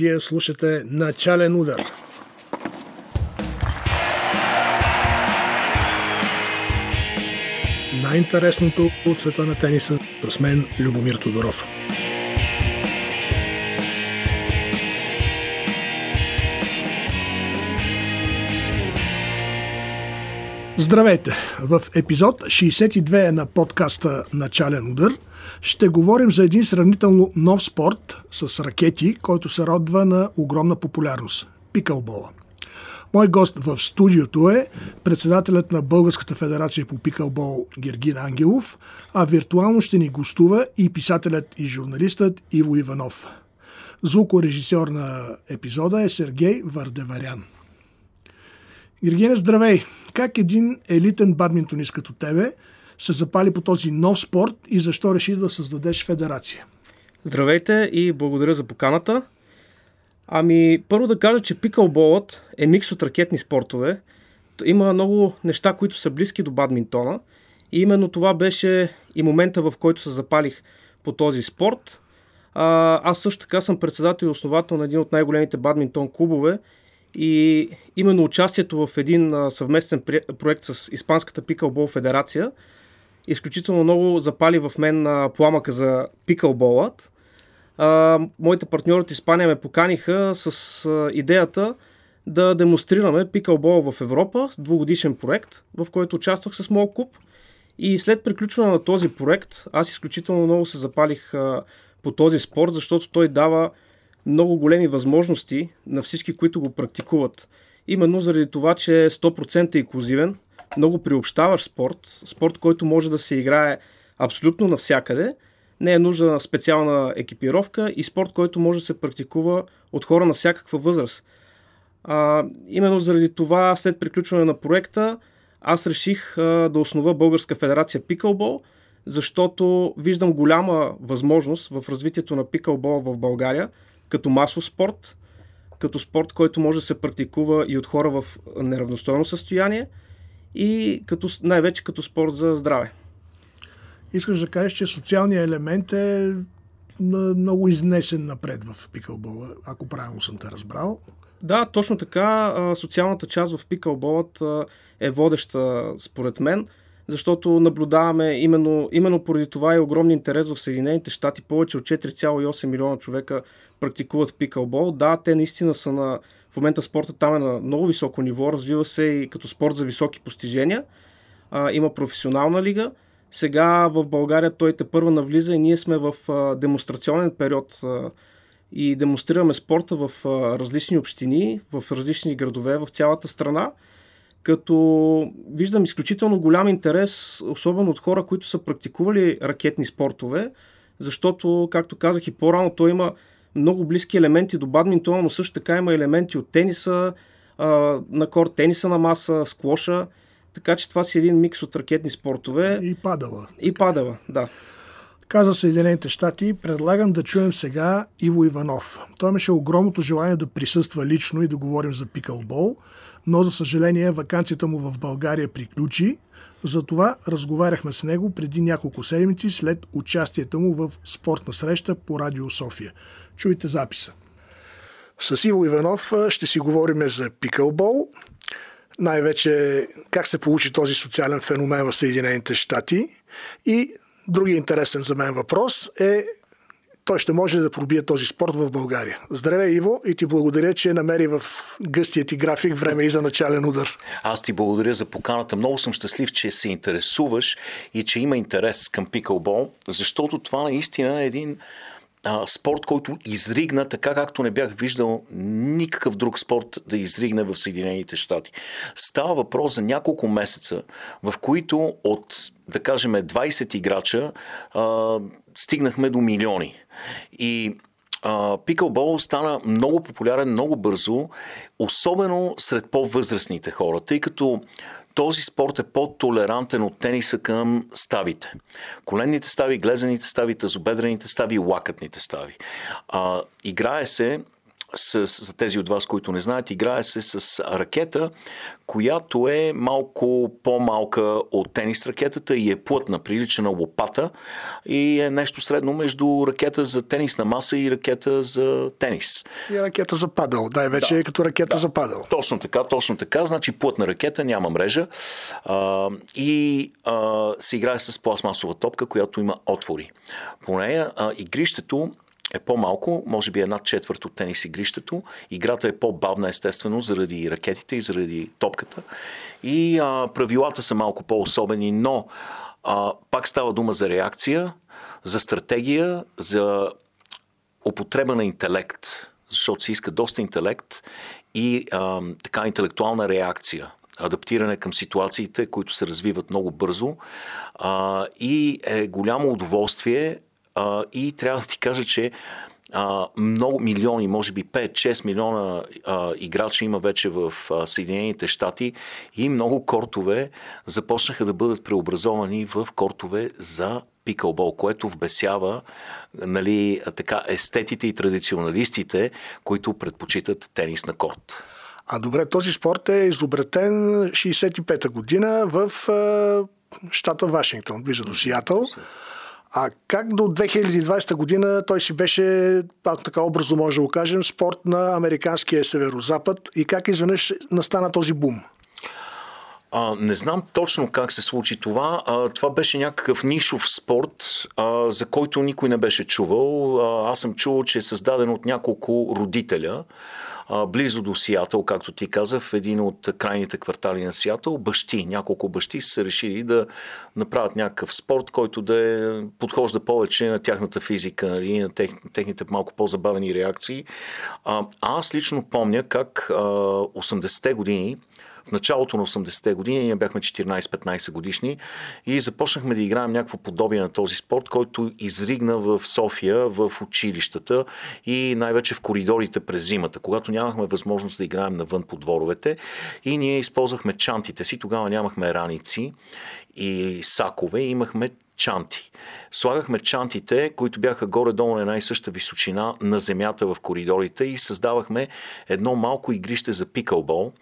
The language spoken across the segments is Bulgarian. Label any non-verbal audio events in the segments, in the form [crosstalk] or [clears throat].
Вие слушате Начален удар. Най-интересното от света на тениса с мен Любомир Тодоров. Здравейте! В епизод 62 на подкаста Начален удар ще говорим за един сравнително нов спорт с ракети, който се родва на огромна популярност – пикълбола. Мой гост в студиото е председателят на Българската федерация по пикълбол Гергин Ангелов, а виртуално ще ни гостува и писателят и журналистът Иво Иванов. Звукорежисьор на епизода е Сергей Вардеварян. Гергина, здравей! Как един елитен бадминтонист като тебе се запали по този нов спорт и защо реши да създадеш федерация? Здравейте и благодаря за поканата. Ами, първо да кажа, че пикълболът е микс от ракетни спортове. Има много неща, които са близки до бадминтона. И именно това беше и момента, в който се запалих по този спорт. А, аз също така съм председател и основател на един от най-големите бадминтон клубове и именно участието в един а, съвместен проект с Испанската пикълбол федерация изключително много запали в мен а, пламъка за пикълболът. А, моите партньори от Испания ме поканиха с а, идеята да демонстрираме пикълбол в Европа, двугодишен проект, в който участвах с моят клуб. И след приключване на този проект, аз изключително много се запалих а, по този спорт, защото той дава много големи възможности на всички, които го практикуват. Именно заради това, че е 100% инклюзивен, много приобщаващ спорт, спорт, който може да се играе абсолютно навсякъде, не е нужда специална екипировка и спорт, който може да се практикува от хора на всякаква възраст. А, именно заради това, след приключване на проекта, аз реших а, да основа Българска федерация пикълбол, защото виждам голяма възможност в развитието на пикълбола в България – като масов спорт, като спорт, който може да се практикува и от хора в неравностойно състояние и като, най-вече като спорт за здраве. Искаш да кажеш, че социалният елемент е много изнесен напред в пикълбола, ако правилно съм те разбрал. Да, точно така. Социалната част в пикълболът е водеща според мен защото наблюдаваме именно, именно поради това и огромен интерес в Съединените щати. Повече от 4,8 милиона човека практикуват пикълбол. Да, те наистина са на... В момента спорта там е на много високо ниво, развива се и като спорт за високи постижения. А, има професионална лига. Сега в България той те първа навлиза и ние сме в а, демонстрационен период а, и демонстрираме спорта в а, различни общини, в различни градове в цялата страна като виждам изключително голям интерес, особено от хора, които са практикували ракетни спортове, защото, както казах и по-рано, той има много близки елементи до бадминтона, но също така има елементи от тениса а, на корт, тениса на маса, склоша, така че това си един микс от ракетни спортове. И падала. И падала, да. Каза Съединените щати, предлагам да чуем сега Иво Иванов. Той имаше огромното желание да присъства лично и да говорим за пикълбол – но за съжаление вакансията му в България приключи. Затова разговаряхме с него преди няколко седмици след участието му в спортна среща по Радио София. Чуйте записа. С Иво Иванов ще си говорим за пикълбол, най-вече как се получи този социален феномен в Съединените щати и другия интересен за мен въпрос е той ще може да пробие този спорт в България. Здравей, Иво, и ти благодаря, че намери в гъстия ти график време и за начален удар. Аз ти благодаря за поканата. Много съм щастлив, че се интересуваш и че има интерес към пикълбол, защото това наистина е един а, спорт, който изригна така, както не бях виждал никакъв друг спорт да изригне в Съединените щати. Става въпрос за няколко месеца, в които от, да кажем, 20 играча а, стигнахме до милиони. И пикълбол стана много популярен много бързо, особено сред по-възрастните хора, тъй като този спорт е по-толерантен от тениса към ставите. Коленните стави, глезените стави, тазобедрените стави и лакътните стави. А, играе се с, за тези от вас, които не знаят, играе се с ракета, която е малко по-малка от тенис ракетата и е плътна, прилича на лопата и е нещо средно между ракета за тенисна маса и ракета за тенис. И ракета за падал, дай вече да, е като ракета да, за падал. Точно така, точно така. Значи плътна ракета, няма мрежа а, и а, се играе с пластмасова топка, която има отвори. По нея а, игрището е по-малко, може би една четвърт от тенис игрището. Играта е по-бавна, естествено, заради ракетите и заради топката. И а, правилата са малко по-особени, но а, пак става дума за реакция, за стратегия, за употреба на интелект, защото се иска доста интелект и а, така интелектуална реакция адаптиране към ситуациите, които се развиват много бързо а, и е голямо удоволствие а, и трябва да ти кажа, че а, много милиони, може би 5-6 милиона а, играчи има вече в а, Съединените щати и много кортове започнаха да бъдат преобразовани в кортове за пикълбол, което вбесява нали, така, естетите и традиционалистите, които предпочитат тенис на корт. А добре, този спорт е изобретен 65-та година в щата Вашингтон, близо до Сиатъл. А как до 2020 година той си беше, пак така образно може да го кажем, спорт на американския северозапад и как изведнъж настана този бум? А, не знам точно как се случи това. А, това беше някакъв нишов спорт, а, за който никой не беше чувал. А, аз съм чувал, че е създаден от няколко родителя близо до Сиатъл, както ти каза, в един от крайните квартали на Сиатъл, бащи, няколко бащи са решили да направят някакъв спорт, който да е, подхожда повече на тяхната физика и нали, на тех, техните малко по-забавени реакции. А, аз лично помня как а, 80-те години в началото на 80-те години ние бяхме 14-15 годишни и започнахме да играем някакво подобие на този спорт, който изригна в София, в училищата и най-вече в коридорите през зимата, когато нямахме възможност да играем навън по дворовете и ние използвахме чантите си. Тогава нямахме раници и сакове, имахме чанти. Слагахме чантите, които бяха горе-долу на една и съща височина на земята в коридорите и създавахме едно малко игрище за пикълбол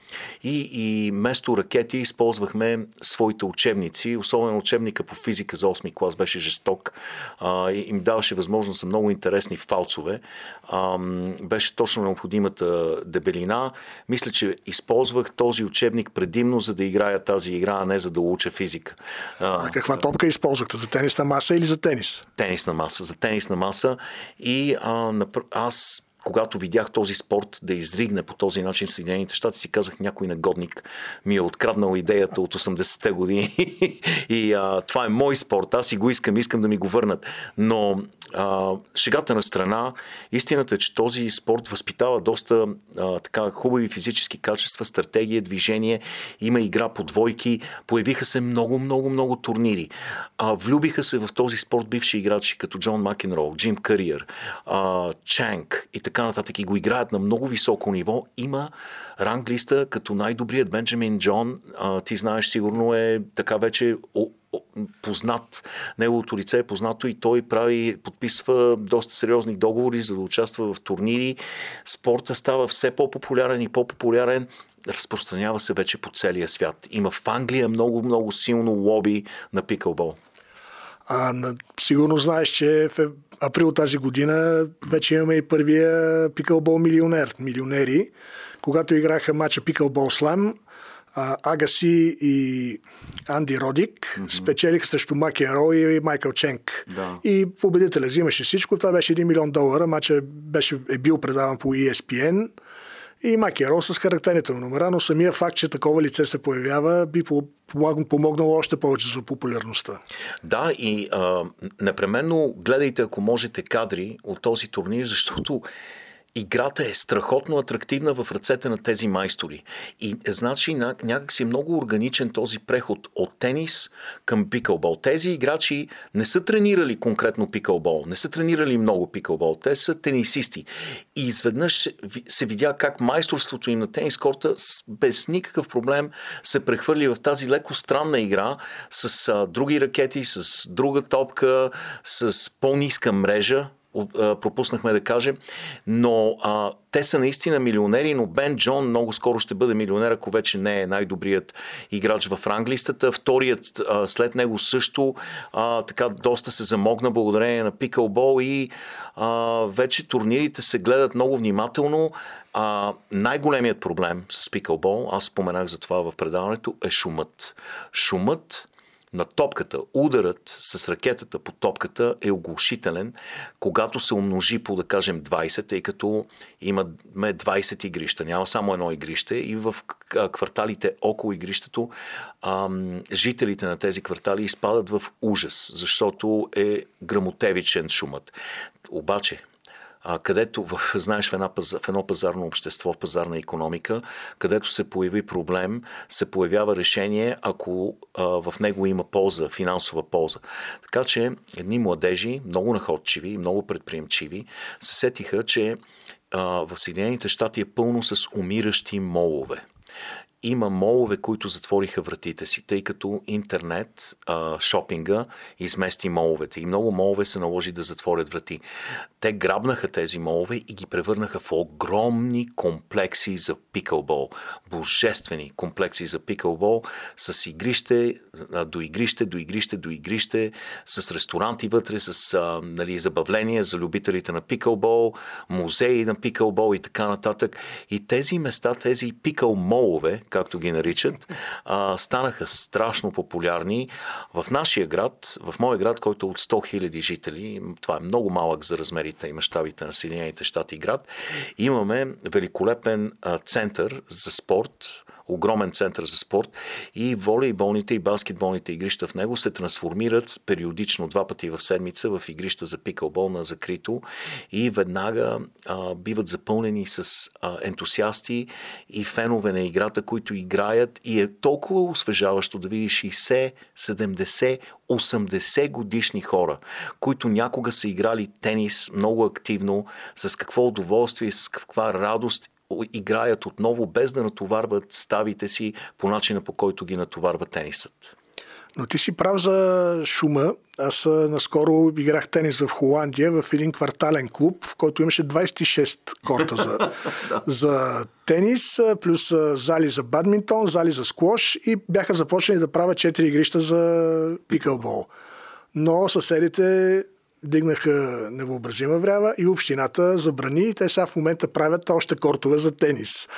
и, и вместо ракети използвахме своите учебници, особено учебника по физика за 8 клас беше жесток а, и им даваше възможност за много интересни фалцове. А, беше точно необходимата дебелина. Мисля, че използвах този учебник предимно за да играя тази игра, а не за да уча физика. А, а каква топка използвахте? За тенисна маса или за тенис? Тенисна маса. За тенисна маса. И а, аз когато видях този спорт да изригне по този начин в Съединените щати, си казах, някой негодник ми е откраднал идеята от 80-те години [laughs] и а, това е мой спорт, аз си го искам, искам да ми го върнат. Но а, шегата на страна, истината е, че този спорт възпитава доста а, така хубави физически качества, стратегия, движение, има игра по двойки, появиха се много, много, много турнири. А, влюбиха се в този спорт бивши играчи, като Джон Макенроу, Джим Кариер, а, Чанг и така нататък и го играят на много високо ниво. Има ранглиста като най-добрият Бенджамин Джон, а, ти знаеш сигурно е така вече познат, неговото лице е познато и той прави, подписва доста сериозни договори, за да участва в турнири. Спорта става все по-популярен и по-популярен разпространява се вече по целия свят. Има в Англия много, много силно лоби на пикълбол. А, сигурно знаеш, че в април тази година вече имаме и първия пикълбол милионер, милионери. Когато играха матча пикълбол слам, Агаси и Анди Родик mm-hmm. спечелиха срещу Макеро и Майкъл Ченк. Да. И победителя взимаше всичко. Това беше 1 милион долара. Матча беше, е бил предаван по ESPN и Макеро с характерните му номера, но самия факт, че такова лице се появява, би помогнало още повече за популярността. Да, и а, непременно гледайте, ако можете, кадри от този турнир, защото играта е страхотно атрактивна в ръцете на тези майстори. И значи някак си много органичен този преход от тенис към пикълбол. Тези играчи не са тренирали конкретно пикълбол, не са тренирали много пикълбол, те са тенисисти. И изведнъж се видя как майсторството им на тенис корта без никакъв проблем се прехвърли в тази леко странна игра с други ракети, с друга топка, с по-ниска мрежа, пропуснахме да кажем. Но а, те са наистина милионери, но Бен Джон много скоро ще бъде милионер, ако вече не е най-добрият играч в ранглистата. Вторият а, след него също а, така доста се замогна благодарение на пикълбол и а, вече турнирите се гледат много внимателно. А, най-големият проблем с пикълбол, аз споменах за това в предаването, е шумът. Шумът на топката, ударът с ракетата по топката е оглушителен, когато се умножи по, да кажем, 20, тъй като имаме 20 игрища, няма само едно игрище и в кварталите около игрището жителите на тези квартали изпадат в ужас, защото е грамотевичен шумът. Обаче, където, в, знаеш, в, една, в едно пазарно общество, в пазарна економика, където се появи проблем, се появява решение, ако а, в него има полза, финансова полза. Така че едни младежи, много находчиви, много предприемчиви, се сетиха, че а, в Съединените щати е пълно с умиращи молове има молове, които затвориха вратите си, тъй като интернет, а, шопинга измести моловете и много молове се наложи да затворят врати. Те грабнаха тези молове и ги превърнаха в огромни комплекси за пикълбол. Божествени комплекси за пикълбол с игрище, до игрище, до игрище, до игрище, с ресторанти вътре, с а, нали, забавления за любителите на пикълбол, музеи на пикълбол и така нататък. И тези места, тези пикъл молове, както ги наричат, а, станаха страшно популярни. В нашия град, в моя град, който е от 100 000 жители, това е много малък за размерите и мащабите на Съединените щати град, имаме великолепен а, център за спорт, огромен център за спорт и волейболните и баскетболните игрища в него се трансформират периодично два пъти в седмица в игрища за пикълбол на закрито и веднага а, биват запълнени с а, ентусиасти и фенове на играта, които играят и е толкова освежаващо да видиш 60, 70, 80 годишни хора, които някога са играли тенис много активно, с какво удоволствие, с каква радост играят отново, без да натоварват ставите си по начина по който ги натоварва тенисът. Но ти си прав за шума. Аз наскоро играх тенис в Холандия в един квартален клуб, в който имаше 26 корта за, [laughs] за тенис, плюс зали за бадминтон, зали за сквош и бяха започнали да правят 4 игрища за пикълбол. Но съседите дигнаха невъобразима врява и общината забрани и те сега в момента правят още кортове за тенис.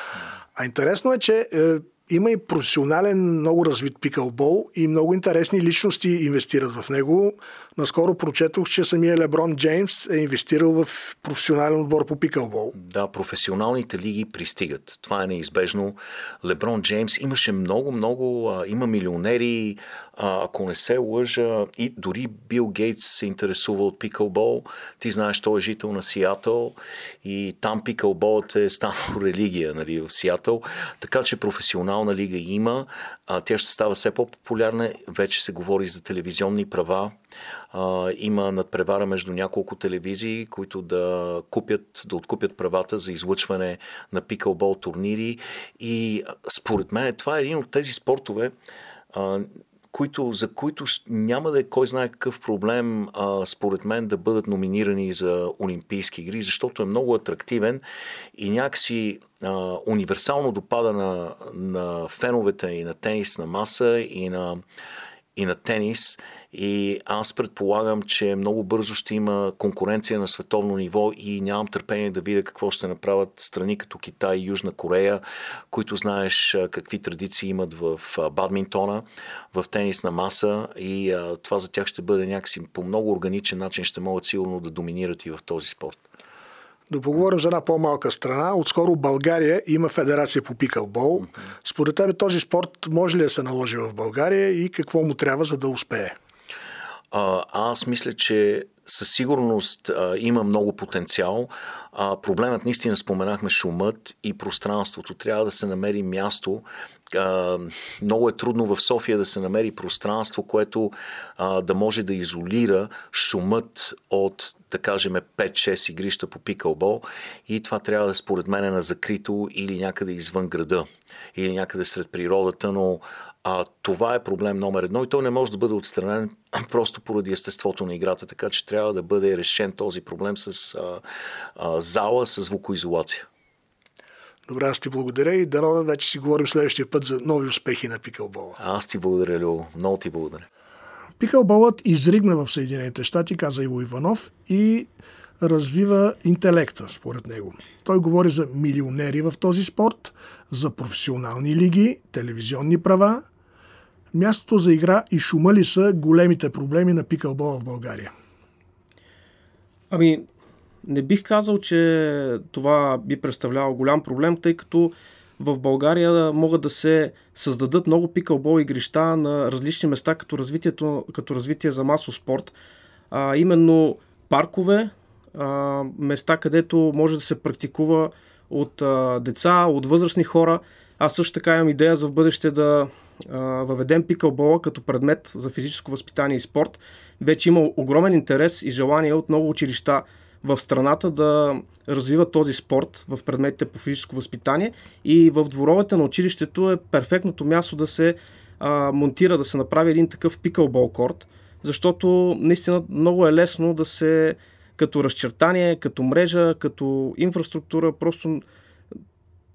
А интересно е, че е, има и професионален, много развит пикълбол и много интересни личности инвестират в него. Наскоро прочетох, че самия Леброн Джеймс е инвестирал в професионален отбор по пикълбол. Да, професионалните лиги пристигат. Това е неизбежно. Леброн Джеймс имаше много, много, има милионери, ако не се лъжа, и дори Бил Гейтс се интересува от пикълбол. Ти знаеш, той е жител на Сиатъл и там пикълболът е станал [laughs] религия нали, в Сиатъл. Така че професионална лига има. Тя ще става все по-популярна. Вече се говори за телевизионни права а, има надпревара между няколко телевизии, които да купят, да откупят правата за излъчване на пикълбол турнири и според мен това е един от тези спортове, а, които, за които няма да е кой знае какъв проблем, а, според мен, да бъдат номинирани за Олимпийски игри, защото е много атрактивен и някакси а, универсално допада на, на феновете и на тенис на маса и на, и на тенис. И аз предполагам, че много бързо ще има конкуренция на световно ниво и нямам търпение да видя какво ще направят страни като Китай и Южна Корея, които знаеш какви традиции имат в бадминтона, в тенис на маса и това за тях ще бъде някакси по много органичен начин ще могат сигурно да доминират и в този спорт. Да поговорим за една по-малка страна. Отскоро България има федерация по пикълбол. Според тебе този спорт може ли да се наложи в България и какво му трябва за да успее? А, аз мисля, че със сигурност а, има много потенциал. А, проблемът наистина споменахме шумът и пространството. Трябва да се намери място. А, много е трудно в София да се намери пространство, което а, да може да изолира шумът от, да кажем, 5-6 игрища по пикълбол и това трябва да според мен е на закрито или някъде извън града или някъде сред природата, но А, това е проблем номер едно и той не може да бъде отстранен [clears throat] просто поради естеството на играта, така че трябва да бъде решен този проблем с а, а, зала, с звукоизолация. Добре, аз ти благодаря и дано вече си говорим следващия път за нови успехи на пикълбола. Аз ти благодаря, Любо. Много ти благодаря. Пикълболът изригна в Съединените щати, каза Иво Иванов, и развива интелекта, според него. Той говори за милионери в този спорт, за професионални лиги, телевизионни права. Мястото за игра и шума ли са големите проблеми на пикълбола в България? Ами, не бих казал, че това би представлявал голям проблем, тъй като в България могат да се създадат много пикълбол игрища на различни места като, развитието, като развитие за масов спорт. А, именно паркове, а, места, където може да се практикува от а, деца, от възрастни хора. Аз също така имам идея за в бъдеще да а, въведем пикълбола като предмет за физическо възпитание и спорт. Вече има огромен интерес и желание от много училища в страната да развиват този спорт в предметите по физическо възпитание и в дворовете на училището е перфектното място да се а, монтира, да се направи един такъв пикълбол корт, защото наистина много е лесно да се като разчертание, като мрежа, като инфраструктура, просто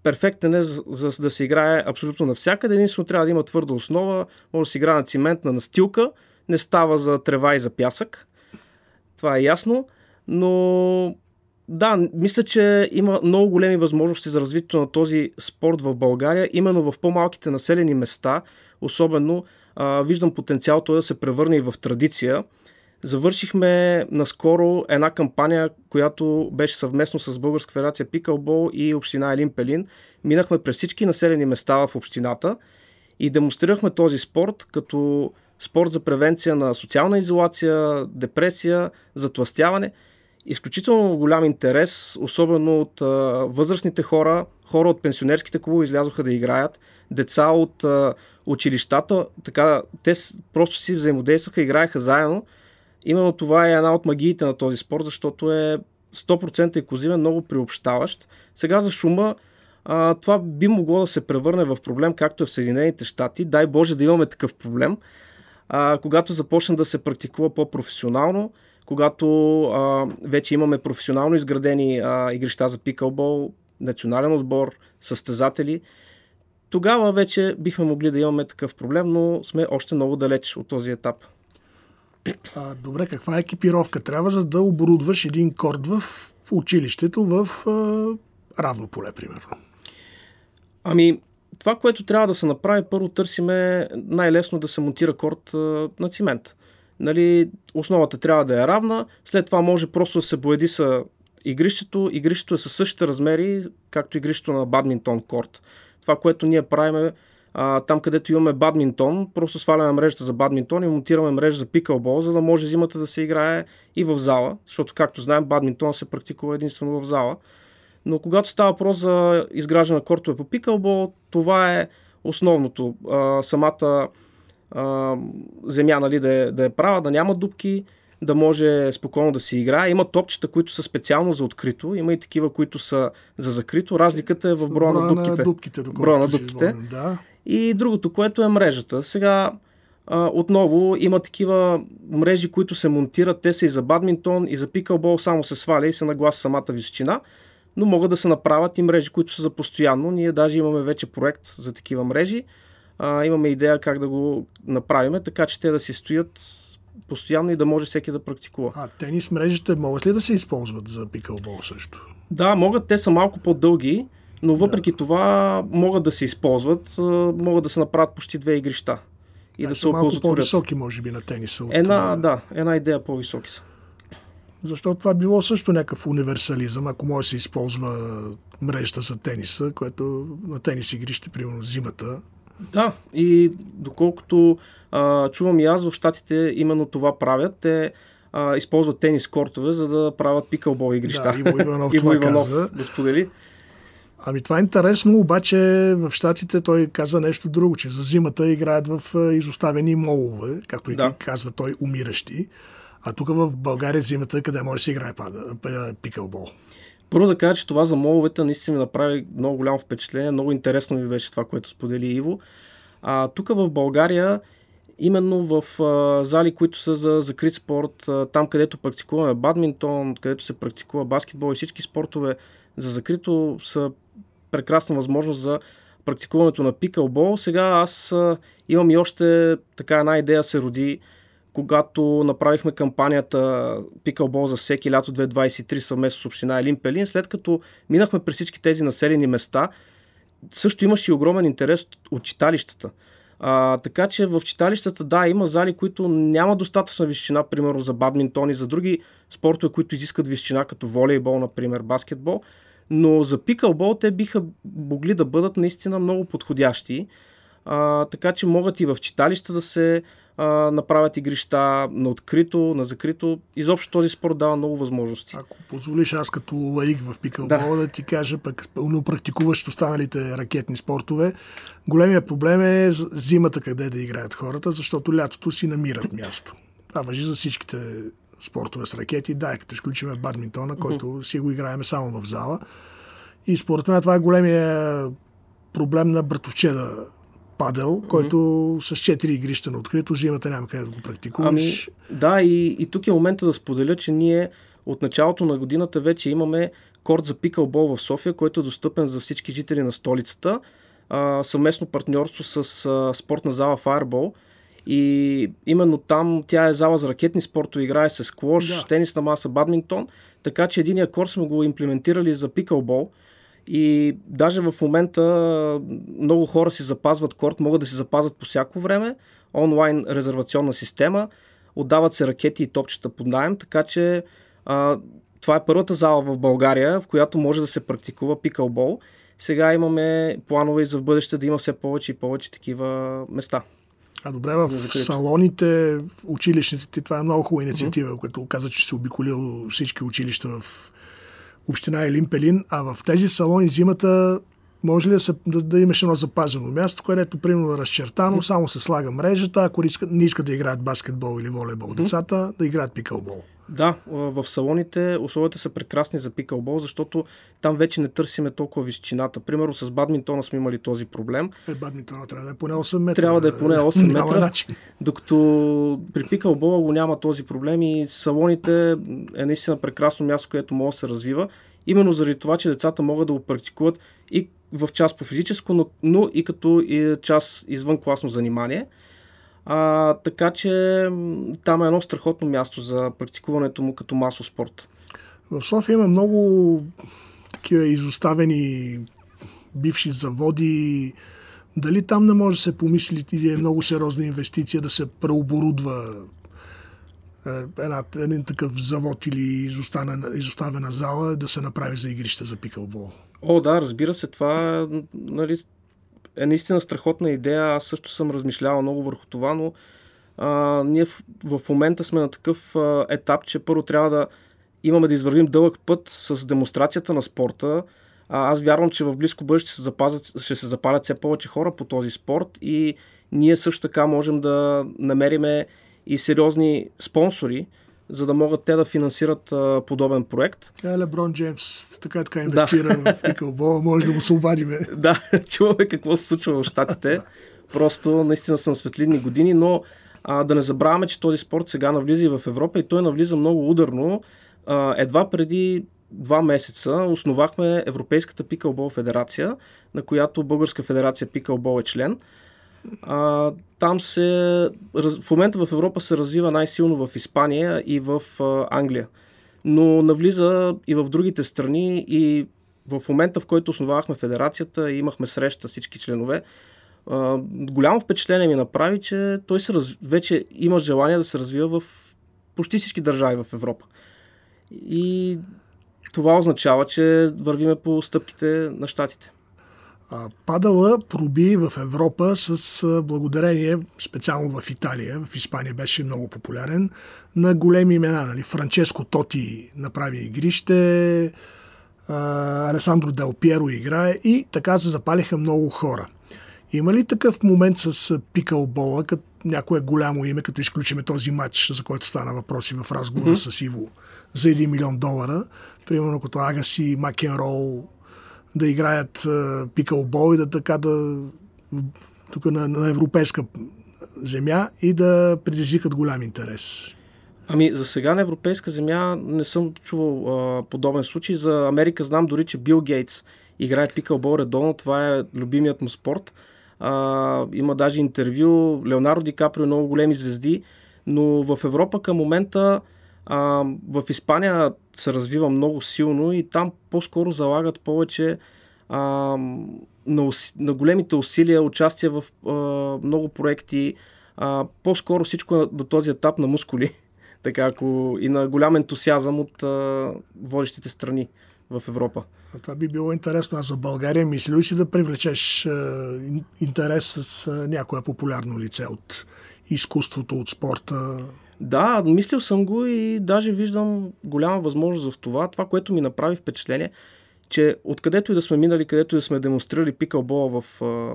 перфектен е за, за да се играе абсолютно навсякъде. Единствено трябва да има твърда основа, може да се играе на циментна настилка, не става за трева и за пясък. Това е ясно, но да, мисля, че има много големи възможности за развитието на този спорт в България, именно в по-малките населени места, особено а, виждам потенциал той да се превърне и в традиция. Завършихме наскоро една кампания, която беше съвместно с Българска федерация Пикълбол и община Елин Пелин. Минахме през всички населени места в общината и демонстрирахме този спорт като спорт за превенция на социална изолация, депресия, затластяване. Изключително голям интерес, особено от а, възрастните хора, хора от пенсионерските клубове излязоха да играят, деца от а, училищата, така, те просто си взаимодействаха, играеха заедно Именно това е една от магиите на този спорт, защото е 100% екозивен, много приобщаващ. Сега за шума а, това би могло да се превърне в проблем, както е в Съединените щати. Дай Боже да имаме такъв проблем. А, когато започне да се практикува по-професионално, когато а, вече имаме професионално изградени а, игрища за пикълбол, национален отбор, състезатели, тогава вече бихме могли да имаме такъв проблем, но сме още много далеч от този етап. А, добре, каква екипировка трябва, за да оборудваш един корд в училището в а, равно поле, примерно? Ами, това, което трябва да се направи, първо търсиме най-лесно да се монтира корд а, на цимент. Нали, основата трябва да е равна, след това може просто да се боеди с игрището. Игрището е със същите размери, както игрището на бадминтон корт. Това, което ние правим е а, там където имаме бадминтон, просто сваляме мрежата за бадминтон и монтираме мрежа за пикълбол, за да може зимата да се играе и в зала, защото както знаем бадминтон се практикува единствено в зала. Но когато става въпрос за изграждане на кортове по пикълбол, това е основното. А, самата а, земя нали, да, е, да е права, да няма дупки, да може спокойно да се играе. Има топчета, които са специално за открито, има и такива, които са за закрито. Разликата е в броя, на дупките. На дупките броя на дупките. да. И другото, което е мрежата. Сега а, отново има такива мрежи, които се монтират. Те са и за бадминтон, и за пикълбол, само се сваля и се нагласа самата височина. Но могат да се направят и мрежи, които са за постоянно. Ние даже имаме вече проект за такива мрежи. А, имаме идея как да го направим, така че те да си стоят постоянно и да може всеки да практикува. А тенис мрежите могат ли да се използват за пикълбол също? Да, могат. Те са малко по-дълги но въпреки да. това могат да се използват, могат да се направят почти две игрища. И да, да се малко по-високи, може би, на тениса. От една, да, една идея по-високи са. Защото това било също някакъв универсализъм, ако може да се използва мрежата за тениса, което на тенис игрище, примерно зимата. Да, и доколкото а, чувам и аз в Штатите именно това правят, те а, използват тенис кортове, за да правят пикълбол игрища. Да, Иво Иванов [laughs] Иво Иванов каза. да сподели. Ами това е интересно, обаче в Штатите той каза нещо друго, че за зимата играят в изоставени молове, както и да. казва той, умиращи. А тук в България зимата, къде може да се играе пикълбол. Първо да кажа, че това за моловете наистина ми направи много голямо впечатление. Много интересно ми беше това, което сподели Иво. А тук в България, именно в а, зали, които са за закрит спорт, а, там където практикуваме бадминтон, където се практикува баскетбол и всички спортове за закрито са прекрасна възможност за практикуването на пикълбол. Сега аз имам и още така една идея се роди, когато направихме кампанията Пикълбол за всеки лято 2023 съвместно с община Елин Пелин, след като минахме през всички тези населени места, също имаше и огромен интерес от читалищата. А, така че в читалищата, да, има зали, които няма достатъчна височина, примерно за бадминтон и за други спортове, които изискат височина, като волейбол, например, баскетбол. Но за пикълбол те биха могли да бъдат наистина много подходящи. А, така че могат и в читалища да се а, направят игрища на открито, на закрито. Изобщо този спорт дава много възможности. Ако позволиш аз като лаик в пикълбола да. да ти кажа, пък пълно практикуващ останалите ракетни спортове, големия проблем е зимата къде да играят хората, защото лятото си намират място. Това въжи за всичките спортове с ракети. Да, като изключиме бадминтона, който mm-hmm. си го играеме само в зала. И според мен това е големия проблем на братовчеда падел, mm-hmm. който с 4 игрища на открито, зимата няма къде да го практикуваш. Ами, да, и, и тук е момента да споделя, че ние от началото на годината вече имаме корт за пикълбол в София, който е достъпен за всички жители на столицата. А, съвместно партньорство с а, спортна зала Fireball. И именно там тя е зала за ракетни спортове, играе с клош, да. тенис на маса, бадминтон. Така че единия корт сме го имплементирали за пикълбол. И даже в момента много хора си запазват корт, могат да си запазват по всяко време. Онлайн резервационна система, отдават се ракети и топчета под найем, така че а, това е първата зала в България, в която може да се практикува пикълбол. Сега имаме планове и за в бъдеще да има все повече и повече такива места. А добре, в салоните, училищните, това е много хубава инициатива, mm-hmm. като каза, че се обиколил всички училища в община Елин Пелин, а в тези салони зимата може ли да, се, да, да имаш едно запазено място, където примерно е разчертано, само се слага мрежата, ако не искат да играят баскетбол или волейбол децата, да играят пикълбол. Да, в салоните условията са прекрасни за пикълбол, защото там вече не търсиме толкова височината. Примерно с бадминтона сме имали този проблем. Е, бадминтона трябва да е поне 8 метра. Трябва да е поне [laughs] 8 метра. Начин. Докато при пикълбола го няма този проблем и салоните е наистина прекрасно място, където може да се развива. Именно заради това, че децата могат да го практикуват и в част по физическо, но, но и като и част извън класно занимание. А, така че там е едно страхотно място за практикуването му като масов спорт. В София има много такива изоставени бивши заводи. Дали там не може да се помисли или е много сериозна инвестиция да се преоборудва е, една, един такъв завод или изоставена, изоставена зала да се направи за игрище за пикълбол? О, да, разбира се, това нали, е наистина страхотна идея. Аз също съм размишлявал много върху това, но а, ние в, в момента сме на такъв а, етап, че първо трябва да имаме да извървим дълъг път с демонстрацията на спорта. А, аз вярвам, че в близко бъдеще ще се, запазят, ще се запалят все повече хора по този спорт и ние също така можем да намериме и сериозни спонсори, за да могат те да финансират а, подобен проект. Е, Леброн Джеймс така така инвестира да. в пикълбол, може да му се обадиме. [laughs] да, чуваме какво се случва в Штатите. [laughs] Просто наистина са на светлинни години, но а, да не забравяме, че този спорт сега навлиза и в Европа и той навлиза много ударно. А, едва преди два месеца основахме Европейската пикълбол федерация, на която Българска федерация пикълбол е член. А, там се, в момента в Европа се развива най-силно в Испания и в а, Англия. Но навлиза и в другите страни и в момента, в който основавахме федерацията и имахме среща всички членове, а, голямо впечатление ми направи, че той се раз... вече има желание да се развива в почти всички държави в Европа. И това означава, че вървиме по стъпките на щатите. Падала проби в Европа с благодарение, специално в Италия, в Испания беше много популярен, на големи имена. Нали? Франческо Тоти направи игрище, Алесандро Дел Пьеро играе и така се запалиха много хора. Има ли такъв момент с пикълбола, като някое голямо име, като изключиме този матч, за който стана въпроси в разговора mm-hmm. с Иво, за 1 милион долара, примерно като Агаси, Макенрол, да играят пикълбол и да така да тук на, на европейска земя и да предизвикат голям интерес? Ами, за сега на европейска земя не съм чувал а, подобен случай. За Америка знам дори, че Бил Гейтс играе пикълбол редовно. Това е любимият му спорт. А, има даже интервю. Леонардо Ди Каприо, много големи звезди. Но в Европа към момента а, в Испания се развива много силно и там по-скоро залагат повече а, на, на големите усилия, участие в а, много проекти, а, по-скоро всичко на, на този етап на мускули, [laughs] така ако и на голям ентусиазъм от а, водещите страни в Европа. А това би било интересно. А за България мисли ли си да привлечеш а, интерес с а, някое популярно лице от изкуството, от спорта? Да, мислил съм го и даже виждам голяма възможност в това. Това, което ми направи впечатление, че откъдето и да сме минали, където и да сме демонстрирали пикълбола в,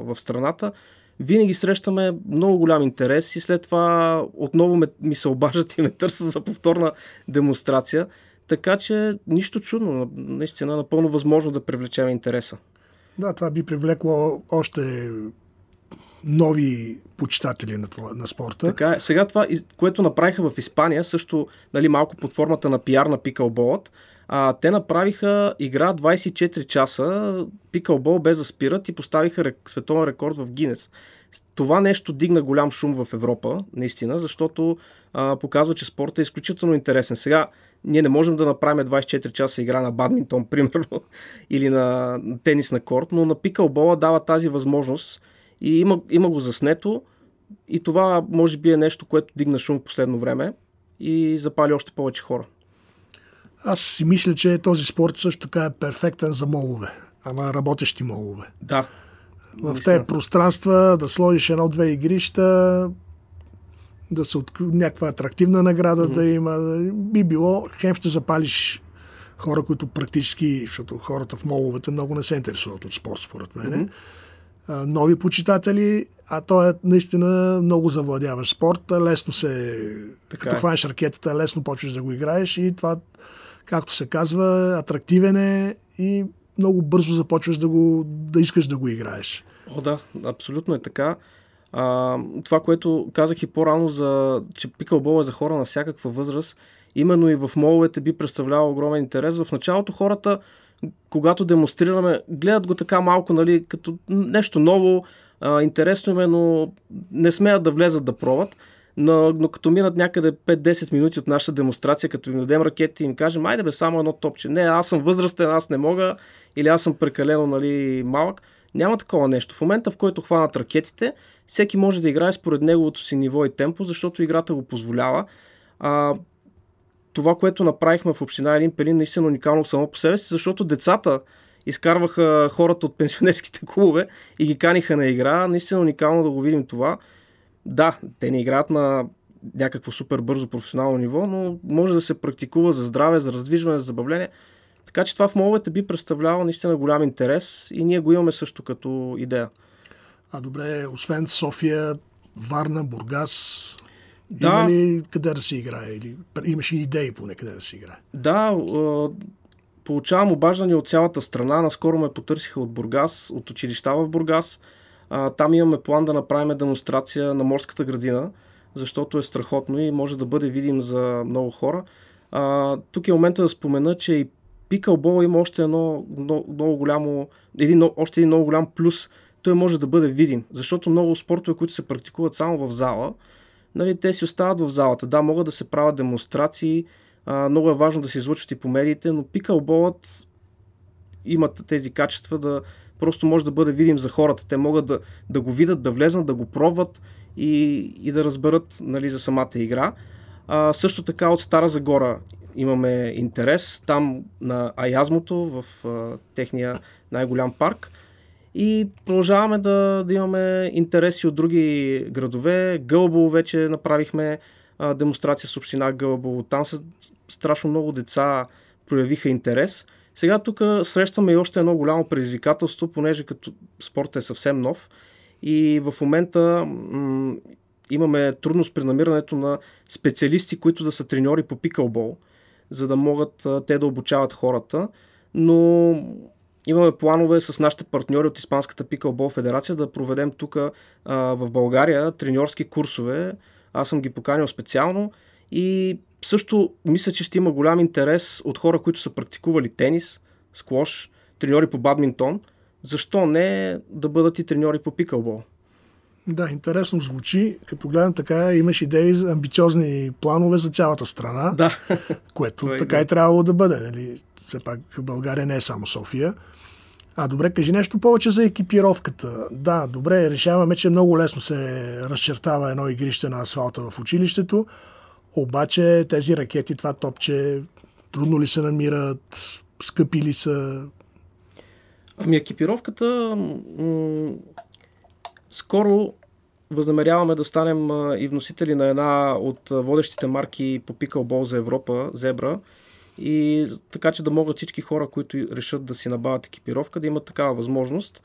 в страната, винаги срещаме много голям интерес и след това отново ме, ми се обаждат и ме търсят за повторна демонстрация. Така че нищо чудно, наистина напълно възможно да привлечем интереса. Да, това би привлекло още нови почитатели на, това, на спорта. Така е. Сега това, което направиха в Испания, също нали, малко под формата на пиар на пикълболът, а, те направиха игра 24 часа, пикълбол без да спират и поставиха рек, световен рекорд в Гинес. Това нещо дигна голям шум в Европа, наистина, защото а, показва, че спортът е изключително интересен. Сега, ние не можем да направим 24 часа игра на бадминтон, [laughs] примерно, или на тенис на корт, но на пикълбола дава тази възможност и има, има го заснето и това може би е нещо, което дигна шум в последно време и запали още повече хора. Аз си мисля, че този спорт също така е перфектен за молове, ама работещи молове. Да. В тези пространства да сложиш едно-две игрища, да се от... някаква атрактивна награда mm-hmm. да има, би било, хем ще запалиш хора, които практически, защото хората в моловете много не се интересуват от спорт, според мен. Mm-hmm нови почитатели, а то е наистина много завладяваш спорта, лесно се, така като е. хванеш ракетата, лесно почваш да го играеш и това, както се казва, атрактивен е и много бързо започваш да, го, да искаш да го играеш. О, да, абсолютно е така. А, това, което казах и по-рано, за, че пикълбол е за хора на всякаква възраст, именно и в моловете би представлявал огромен интерес. В началото хората когато демонстрираме, гледат го така малко, нали, като нещо ново, а, интересно им е, но не смеят да влезат да пробват. Но, но като минат някъде 5-10 минути от нашата демонстрация, като им дадем ракети и им кажем, айде бе, само едно топче. Не, аз съм възрастен, аз не мога, или аз съм прекалено нали, малък. Няма такова нещо. В момента, в който хванат ракетите, всеки може да играе според неговото си ниво и темпо, защото играта го позволява. А, това, което направихме в община Елин Пелин, наистина уникално само по себе си, защото децата изкарваха хората от пенсионерските клубове и ги каниха на игра. Наистина уникално да го видим това. Да, те не играят на някакво супер бързо професионално ниво, но може да се практикува за здраве, за раздвижване, за забавление. Така че това в моловете би представлявало наистина голям интерес и ние го имаме също като идея. А добре, освен София, Варна, Бургас, да. Има ли къде да се играе? Или имаше идеи поне къде да се играе? Да, получавам обаждане от цялата страна. Наскоро ме потърсиха от Бургас, от училища в Бургас. там имаме план да направим демонстрация на морската градина, защото е страхотно и може да бъде видим за много хора. тук е момента да спомена, че и пикълбол има още едно много, много голямо, един, още един много голям плюс. Той може да бъде видим, защото много спортове, които се практикуват само в зала, нали, те си остават в залата. Да, могат да се правят демонстрации, а, много е важно да се излучват и по медиите, но пикълболът имат тези качества да просто може да бъде видим за хората. Те могат да, да го видят, да влезнат, да го пробват и, и да разберат нали, за самата игра. А, също така от Стара Загора имаме интерес. Там на Аязмото, в а, техния най-голям парк, и продължаваме да, да имаме интереси от други градове. Гълбово вече направихме а, демонстрация с община Гълбово. Там са страшно много деца проявиха интерес. Сега тук срещаме и още едно голямо предизвикателство, понеже като спорт е съвсем нов и в момента м- имаме трудност при намирането на специалисти, които да са треньори по пикълбол, за да могат а, те да обучават хората. Но имаме планове с нашите партньори от Испанската пикълбол федерация да проведем тук в България треньорски курсове. Аз съм ги поканил специално и също мисля, че ще има голям интерес от хора, които са практикували тенис, сквош, треньори по бадминтон. Защо не да бъдат и треньори по пикълбол? Да, интересно звучи. Като гледам така, имаш идеи, амбициозни планове за цялата страна, да. [laughs] което е така и трябвало да бъде. Нали? Все пак България не е само София. А добре, кажи нещо повече за екипировката. Да, добре, решаваме, че много лесно се разчертава едно игрище на асфалта в училището, обаче тези ракети, това топче, трудно ли се намират, скъпи ли са? Ами екипировката м- скоро възнамеряваме да станем и вносители на една от водещите марки по пикълбол за Европа, Зебра. И така, че да могат всички хора, които решат да си набавят екипировка, да имат такава възможност.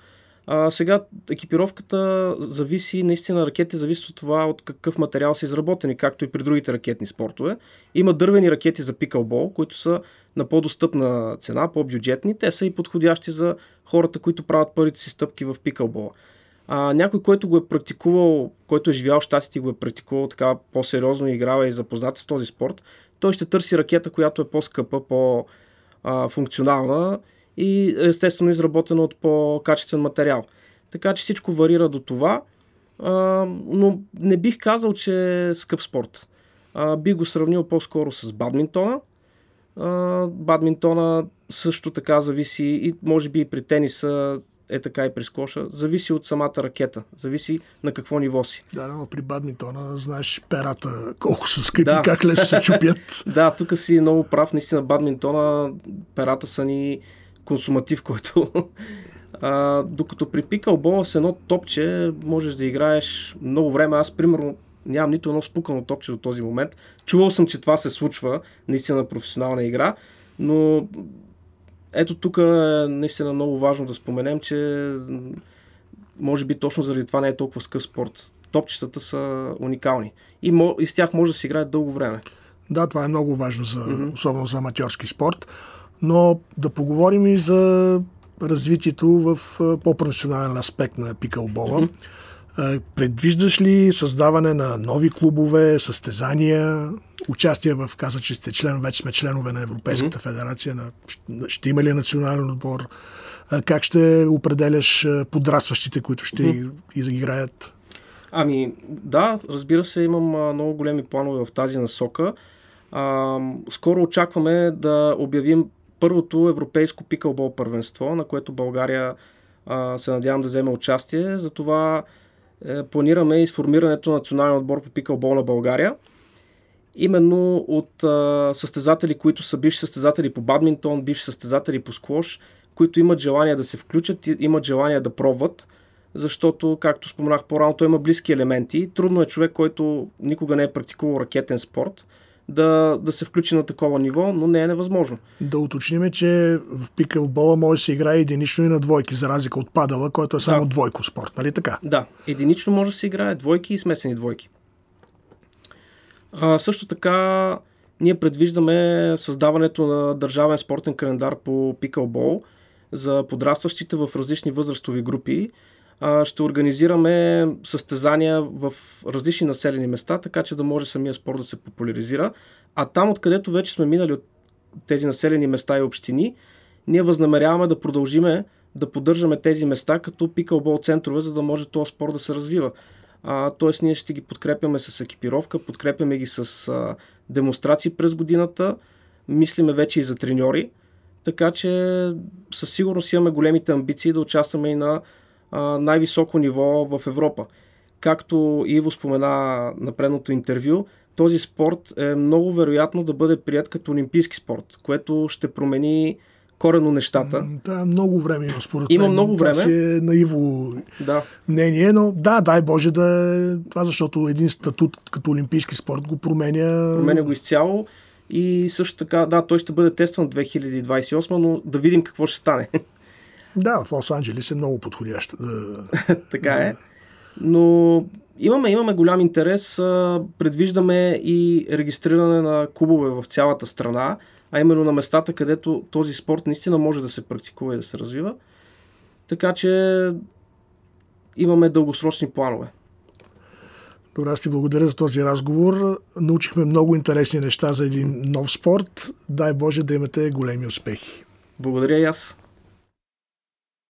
А, сега екипировката зависи, наистина ракети зависи от това от какъв материал са изработени, както и при другите ракетни спортове. Има дървени ракети за пикълбол, които са на по-достъпна цена, по-бюджетни. Те са и подходящи за хората, които правят първите си стъпки в пикълбола. А, някой, който го е практикувал, който е живял в Штатите и го е практикувал така по-сериозно, играва и запознат с този спорт, той ще търси ракета, която е по-скъпа, по-функционална и естествено изработена от по-качествен материал. Така че всичко варира до това, но не бих казал, че е скъп спорт. Би го сравнил по-скоро с бадминтона. Бадминтона също така зависи и може би и при тениса е така и при скоша. Зависи от самата ракета. Зависи на какво ниво си. Да, но при бадминтона знаеш перата колко са скъпи, да. как лесно се чупят. [laughs] да, тук си много прав. Наистина бадминтона перата са ни консуматив, който... [laughs] А, докато при пикълбола с едно топче можеш да играеш много време. Аз, примерно, нямам нито едно спукано топче до този момент. Чувал съм, че това се случва наистина на професионална игра, но ето тук е наистина много важно да споменем, че може би точно заради това не е толкова скъп спорт. Топчетата са уникални и, и с тях може да се играе дълго време. Да, това е много важно, за, mm-hmm. особено за аматьорски спорт. Но да поговорим и за развитието в по-професионален аспект на пикълбола. Mm-hmm. Предвиждаш ли създаване на нови клубове, състезания, участие в, каза, че сте член, вече сме членове на Европейската mm-hmm. федерация, на, ще има ли национален отбор? Как ще определяш подрастващите, които ще mm-hmm. играят? Ами, да, разбира се, имам много големи планове в тази насока. А, скоро очакваме да обявим първото европейско пикълбол първенство, на което България а, се надявам да вземе участие. Затова е, планираме изформирането на национален отбор по пикълбол на България. Именно от а, състезатели, които са бивши състезатели по бадминтон, бивши състезатели по сквош, които имат желание да се включат, имат желание да пробват, защото, както споменах по-рано, той има близки елементи. Трудно е човек, който никога не е практикувал ракетен спорт, да, да се включи на такова ниво, но не е невъзможно. Да уточним, че в пикълбола може да се играе единично и на двойки, за разлика от падала, който е само да. двойко спорт, нали така? Да, единично може да се играе двойки и смесени двойки. А, също така, ние предвиждаме създаването на държавен спортен календар по пикълбол за подрастващите в различни възрастови групи, ще организираме състезания в различни населени места, така че да може самия спорт да се популяризира. А там, откъдето вече сме минали от тези населени места и общини, ние възнамеряваме да продължиме да поддържаме тези места като пикълбол центрове, за да може този спорт да се развива. Тоест ние ще ги подкрепяме с екипировка, подкрепяме ги с а, демонстрации през годината, мислиме вече и за треньори, така че със сигурност имаме големите амбиции да участваме и на а, най-високо ниво в Европа. Както Иво спомена на предното интервю, този спорт е много вероятно да бъде прият като олимпийски спорт, което ще промени корено нещата. Да, много време има според има мен. много време. Това си е наиво да. мнение, но да, дай Боже да е това, защото един статут като олимпийски спорт го променя. Променя го изцяло и също така, да, той ще бъде тестван 2028, но да видим какво ще стане. Да, в Лос-Анджелес е много подходящ. [laughs] така е. Но имаме, имаме голям интерес. Предвиждаме и регистриране на клубове в цялата страна. А именно на местата, където този спорт наистина може да се практикува и да се развива. Така че имаме дългосрочни планове. Добре, аз ти благодаря за този разговор. Научихме много интересни неща за един нов спорт. Дай Боже да имате големи успехи. Благодаря и аз.